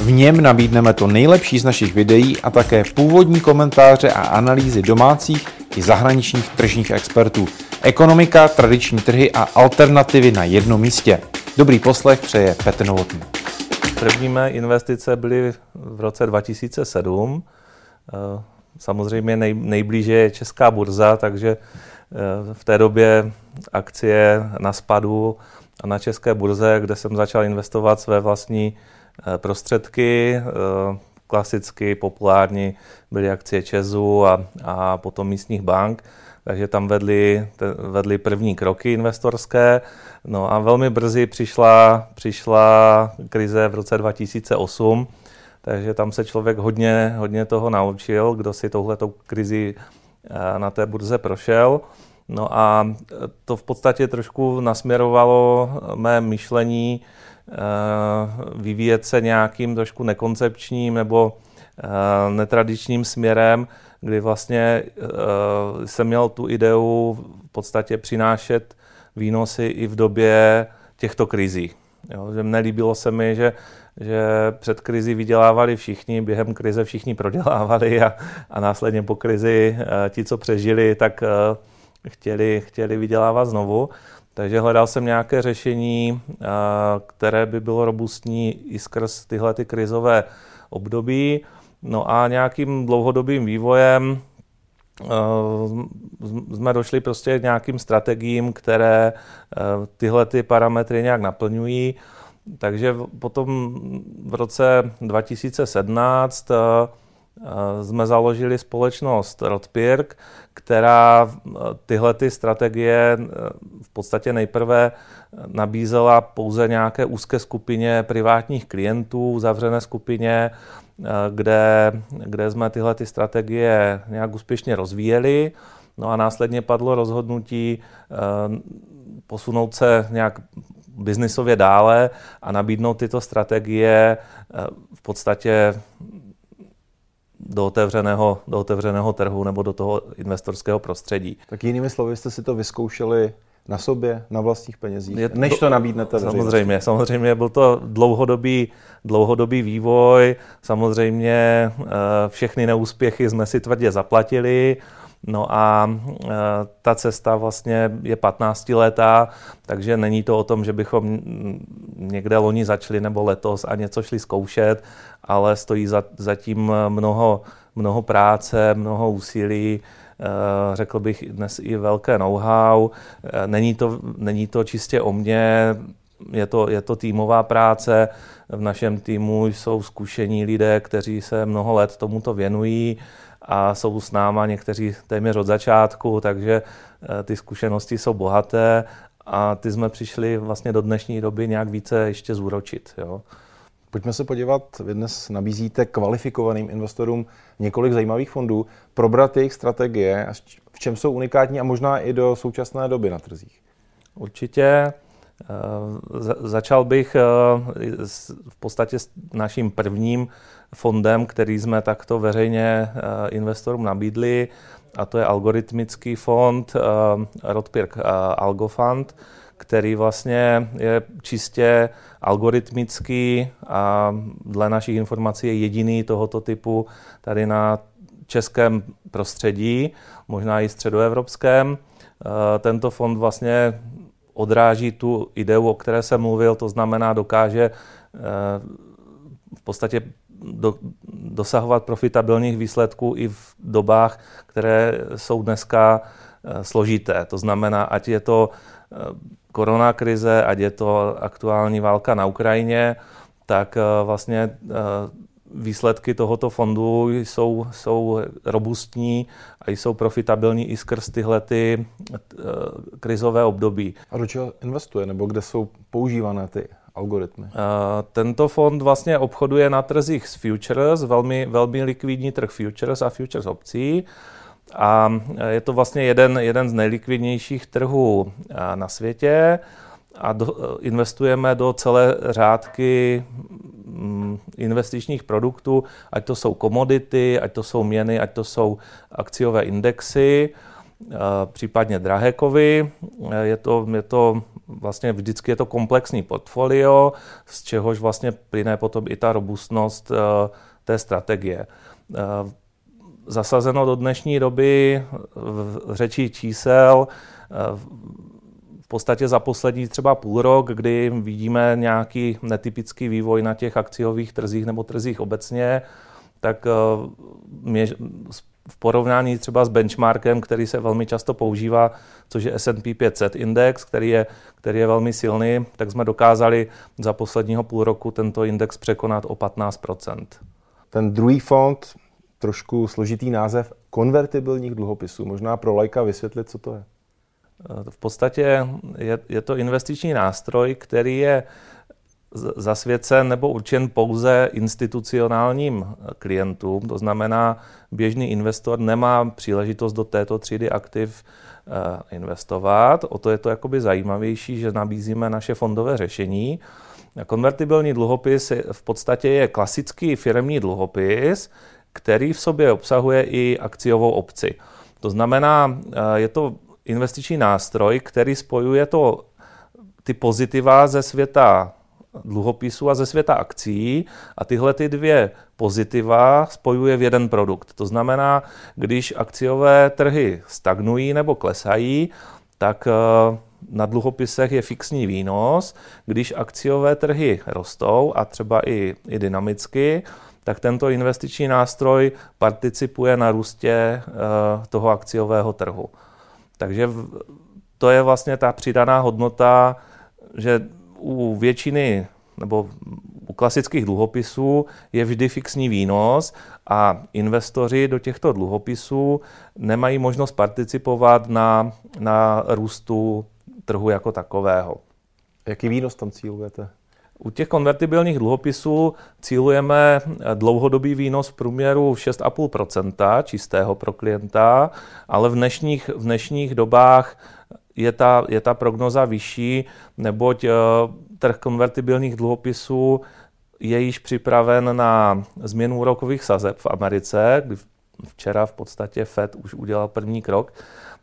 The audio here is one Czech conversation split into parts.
V něm nabídneme to nejlepší z našich videí a také původní komentáře a analýzy domácích i zahraničních tržních expertů. Ekonomika, tradiční trhy a alternativy na jednom místě. Dobrý poslech přeje Petr Novotný. První mé investice byly v roce 2007. Eh, samozřejmě nej, nejblíže je Česká burza, takže eh, v té době akcie na spadu a na České burze, kde jsem začal investovat své vlastní prostředky. Klasicky populární byly akcie Česu a, a potom místních bank takže tam vedli, vedli první kroky investorské. No a velmi brzy přišla, přišla krize v roce 2008, takže tam se člověk hodně, hodně toho naučil, kdo si touhletou krizi eh, na té burze prošel. No a to v podstatě trošku nasměrovalo mé myšlení eh, vyvíjet se nějakým trošku nekoncepčním nebo eh, netradičním směrem, kdy vlastně uh, jsem měl tu ideu v podstatě přinášet výnosy i v době těchto krizí. Jo, že nelíbilo se mi, že, že před krizi vydělávali všichni, během krize všichni prodělávali a, a následně po krizi ti, co přežili, tak chtěli, chtěli vydělávat znovu. Takže hledal jsem nějaké řešení, které by bylo robustní i skrz tyhle ty krizové období. No a nějakým dlouhodobým vývojem eh, jsme došli prostě k nějakým strategiím, které eh, tyhle ty parametry nějak naplňují. Takže potom v roce 2017 eh, jsme založili společnost Rotpirk, která tyhle ty strategie v podstatě nejprve nabízela pouze nějaké úzké skupině privátních klientů, zavřené skupině Eh, kde, kde jsme tyhle ty strategie nějak úspěšně rozvíjeli. No a následně padlo rozhodnutí eh, posunout se nějak biznisově dále a nabídnout tyto strategie eh, v podstatě do otevřeného, do otevřeného trhu nebo do toho investorského prostředí. Tak jinými slovy jste si to vyzkoušeli na sobě, na vlastních penězích, je, než to nabídnete Samozřejmě, samozřejmě byl to dlouhodobý, dlouhodobý vývoj, samozřejmě eh, všechny neúspěchy jsme si tvrdě zaplatili, No a e, ta cesta vlastně je 15 letá, takže není to o tom, že bychom někde loni začali nebo letos a něco šli zkoušet, ale stojí za, za tím mnoho, mnoho práce, mnoho úsilí, Eh, řekl bych dnes i velké know-how. Eh, není to, není to čistě o mně, je to, je to týmová práce. V našem týmu jsou zkušení lidé, kteří se mnoho let tomuto věnují a jsou s náma někteří téměř od začátku, takže eh, ty zkušenosti jsou bohaté a ty jsme přišli vlastně do dnešní doby nějak více ještě zúročit. Jo. Pojďme se podívat, vy dnes nabízíte kvalifikovaným investorům několik zajímavých fondů, probrat jejich strategie a v čem jsou unikátní a možná i do současné doby na trzích. Určitě. Eh, začal bych eh, v podstatě s naším prvním fondem, který jsme takto veřejně eh, investorům nabídli, a to je algoritmický fond Rotpirk Algofund, který vlastně je čistě algoritmický a dle našich informací je jediný tohoto typu tady na českém prostředí, možná i středoevropském. Tento fond vlastně odráží tu ideu, o které jsem mluvil, to znamená, dokáže eh, v podstatě do, dosahovat profitabilních výsledků i v dobách, které jsou dneska eh, složité. To znamená, ať je to korona krize, ať je to aktuální válka na Ukrajině, tak eh, vlastně eh, výsledky tohoto fondu jsou, jsou robustní a jsou profitabilní i skrz tyhle ty eh, krizové období. A do čeho investuje, nebo kde jsou používané ty algoritmy? Tento fond vlastně obchoduje na trzích s futures, velmi, velmi likvidní trh futures a futures opcí. A je to vlastně jeden, jeden z nejlikvidnějších trhů na světě a do, investujeme do celé řádky investičních produktů, ať to jsou komodity, ať to jsou měny, ať to jsou akciové indexy, případně drahé kovy. Je to, je to vlastně vždycky je to komplexní portfolio, z čehož vlastně plyne potom i ta robustnost té strategie zasazeno do dnešní doby v řeči čísel podstatě za poslední třeba půl rok, kdy vidíme nějaký netypický vývoj na těch akciových trzích nebo trzích obecně, tak eh, v porovnání třeba s benchmarkem, který se velmi často používá, což je S&P 500 index, který je, který je velmi silný, tak jsme dokázali za posledního půl roku tento index překonat o 15% Ten druhý fond trošku složitý název konvertibilních dluhopisů. Možná pro lajka vysvětlit, co to je. V podstatě je, je to investiční nástroj, který je zasvěcen nebo určen pouze institucionálním klientům. To znamená, běžný investor nemá příležitost do této třídy aktiv eh, investovat. O to je to jakoby zajímavější, že nabízíme naše fondové řešení. Konvertibilní dluhopis v podstatě je klasický firmní dluhopis, který v sobě obsahuje i akciovou opci. To znamená, eh, je to investiční nástroj, který spojuje to, ty pozitiva ze světa dluhopisů a ze světa akcí a tyhle ty dvě pozitiva spojuje v jeden produkt. To znamená, když akciové trhy stagnují nebo klesají, tak eh, na dluhopisech je fixní výnos. Když akciové trhy rostou a třeba i, i dynamicky, tak tento investiční nástroj participuje na růstě eh, toho akciového trhu. Takže to je vlastně ta přidaná hodnota, že u většiny nebo u klasických dluhopisů je vždy fixní výnos a investoři do těchto dluhopisů nemají možnost participovat na, na růstu trhu jako takového. Jaký výnos tam cílujete? U těch konvertibilních dluhopisů cílujeme dlouhodobý výnos v průměru 6,5% čistého pro klienta, ale v dnešních, v dnešních dobách je ta, je ta prognoza vyšší, neboť eh, trh konvertibilních dluhopisů je již připraven na změnu úrokových sazeb v Americe, kdy včera v podstatě Fed už udělal první krok.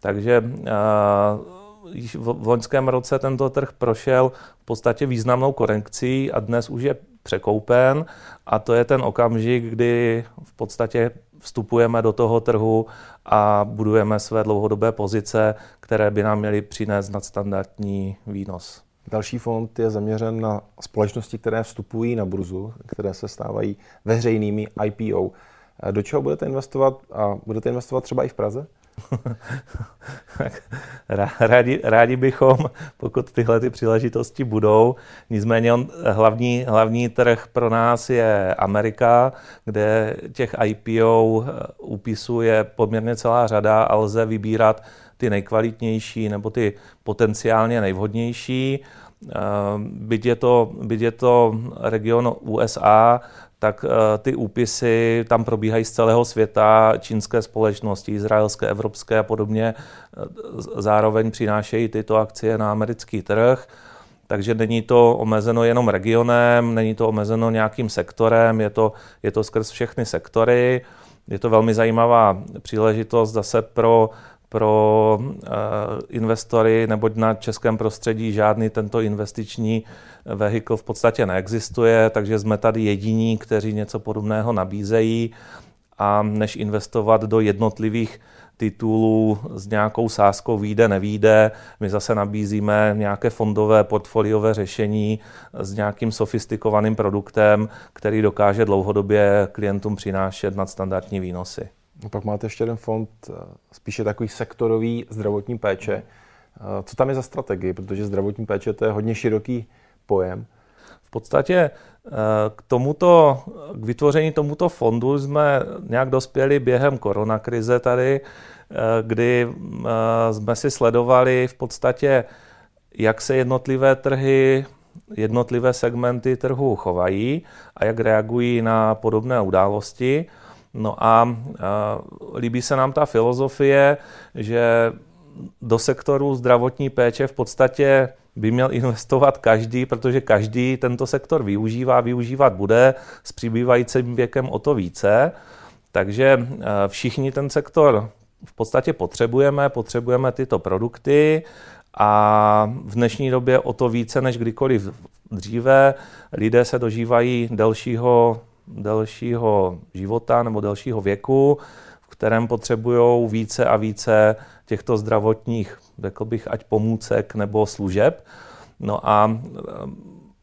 Takže uh, již v loňském roce tento trh prošel v podstatě významnou korekcí a dnes už je překoupen a to je ten okamžik, kdy v podstatě vstupujeme do toho trhu a budujeme své dlouhodobé pozice, které by nám měly přinést nadstandardní výnos. Další fond je zaměřen na společnosti, které vstupují na burzu, které se stávají veřejnými IPO. Do čeho budete investovat a budete investovat třeba i v Praze? rádi, rádi bychom, pokud tyhle ty příležitosti budou. Nicméně on, hlavní, hlavní trh pro nás je Amerika, kde těch IPO eh, úpisů je poměrně celá řada a lze vybírat ty nejkvalitnější nebo ty potenciálně nejvhodnější. Eh, byť je to, byť je to region USA, tak eh, ty úpisy tam probíhají z celého světa, čínské společnosti, izraelské, evropské a podobně, eh, zároveň přinášejí tyto akcie na americký trh. Takže není to omezeno jenom regionem, není to omezeno nějakým sektorem, je to, je to skrz všechny sektory. Je to velmi zajímavá příležitost zase pro pro eh, investory, neboť na českém prostředí žádný tento investiční vehikl v podstatě neexistuje, takže jsme tady jediní, kteří něco podobného nabízejí a než investovat do jednotlivých titulů s nějakou sázkou výjde, nevíde. My zase nabízíme nějaké fondové portfoliové řešení s nějakým sofistikovaným produktem, který dokáže dlouhodobě klientům přinášet nadstandardní výnosy. No pak máte ještě jeden fond, eh, spíše takový sektorový zdravotní péče. Eh, co tam je za strategii? Protože zdravotní péče to je hodně široký pojem. V podstatě eh, k tomuto, k vytvoření tomuto fondu jsme nějak dospěli během koronakrize tady, kdy jsme si sledovali v podstatě, jak se jednotlivé trhy jednotlivé segmenty trhu chovají a jak reagují na podobné události. No a líbí se nám ta filozofie, že do sektoru zdravotní péče v podstatě by měl investovat každý, protože každý tento sektor využívá, využívat bude s přibývajícím věkem o to více. Takže všichni ten sektor v podstatě potřebujeme, potřebujeme tyto produkty a v dnešní době o to více než kdykoliv dříve lidé se dožívají delšího, delšího života nebo delšího věku, v kterém potřebují více a více těchto zdravotních, řekl bych, ať pomůcek nebo služeb. No a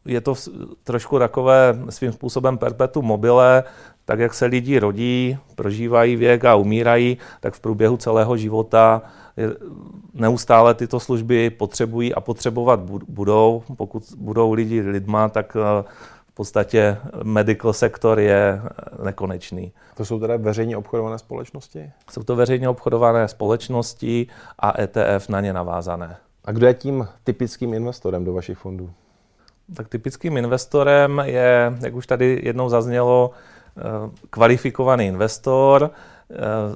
je to trošku takové svým způsobem perpetuum mobile, tak jak se lidi rodí, prožívají věk a umírají, tak v průběhu celého života neustále tyto služby potřebují a potřebovat budou. Pokud budou lidi lidma, tak eh, v podstatě medical sektor je eh, nekonečný. To jsou teda veřejně obchodované společnosti? Jsou to veřejně obchodované společnosti a ETF na ně navázané. A kdo je tím typickým investorem do vašich fondů? Tak typickým investorem je, jak už tady jednou zaznělo, eh, kvalifikovaný investor,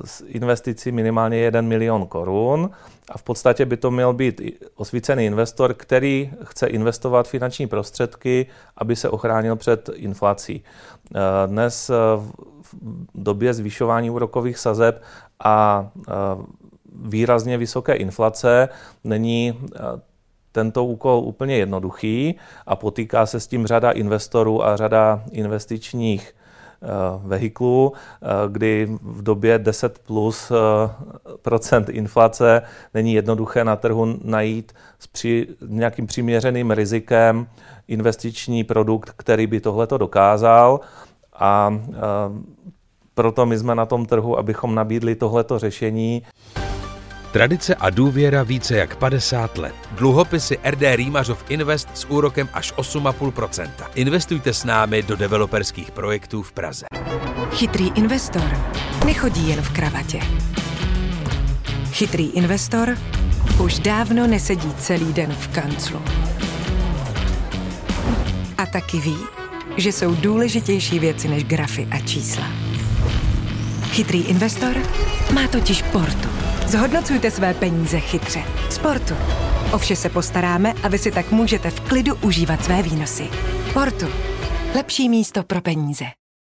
s investicí minimálně 1 milion korun a v podstatě by to měl být osvícený investor, který chce investovat finanční prostředky, aby se ochránil před inflací. Eh, dnes eh, v době zvyšování úrokových sazeb a eh, výrazně vysoké inflace není tento úkol úplně jednoduchý a potýká se s tím řada investorů a řada investičních Eh, vehiklů, eh, kdy v době 10 plus eh, procent inflace není jednoduché na trhu najít s při, nějakým přiměřeným rizikem investiční produkt, který by tohleto dokázal. A proto my jsme na tom trhu, abychom nabídli tohleto řešení. Tradice a důvěra více jak 50 let. Dluhopisy RD Rýmařov Invest s úrokem až 8,5%. Investujte s námi do developerských projektů v Praze. Chytrý investor nechodí jen v kravatě. Chytrý investor už dávno nesedí celý den v kanclu. A taky ví, že jsou důležitější věci než grafy a čísla. Chytrý investor má totiž portu Zhodnocujte své peníze chytře. Sportu. O vše se postaráme a vy si tak můžete v klidu užívat své výnosy. Portu. Lepší místo pro peníze.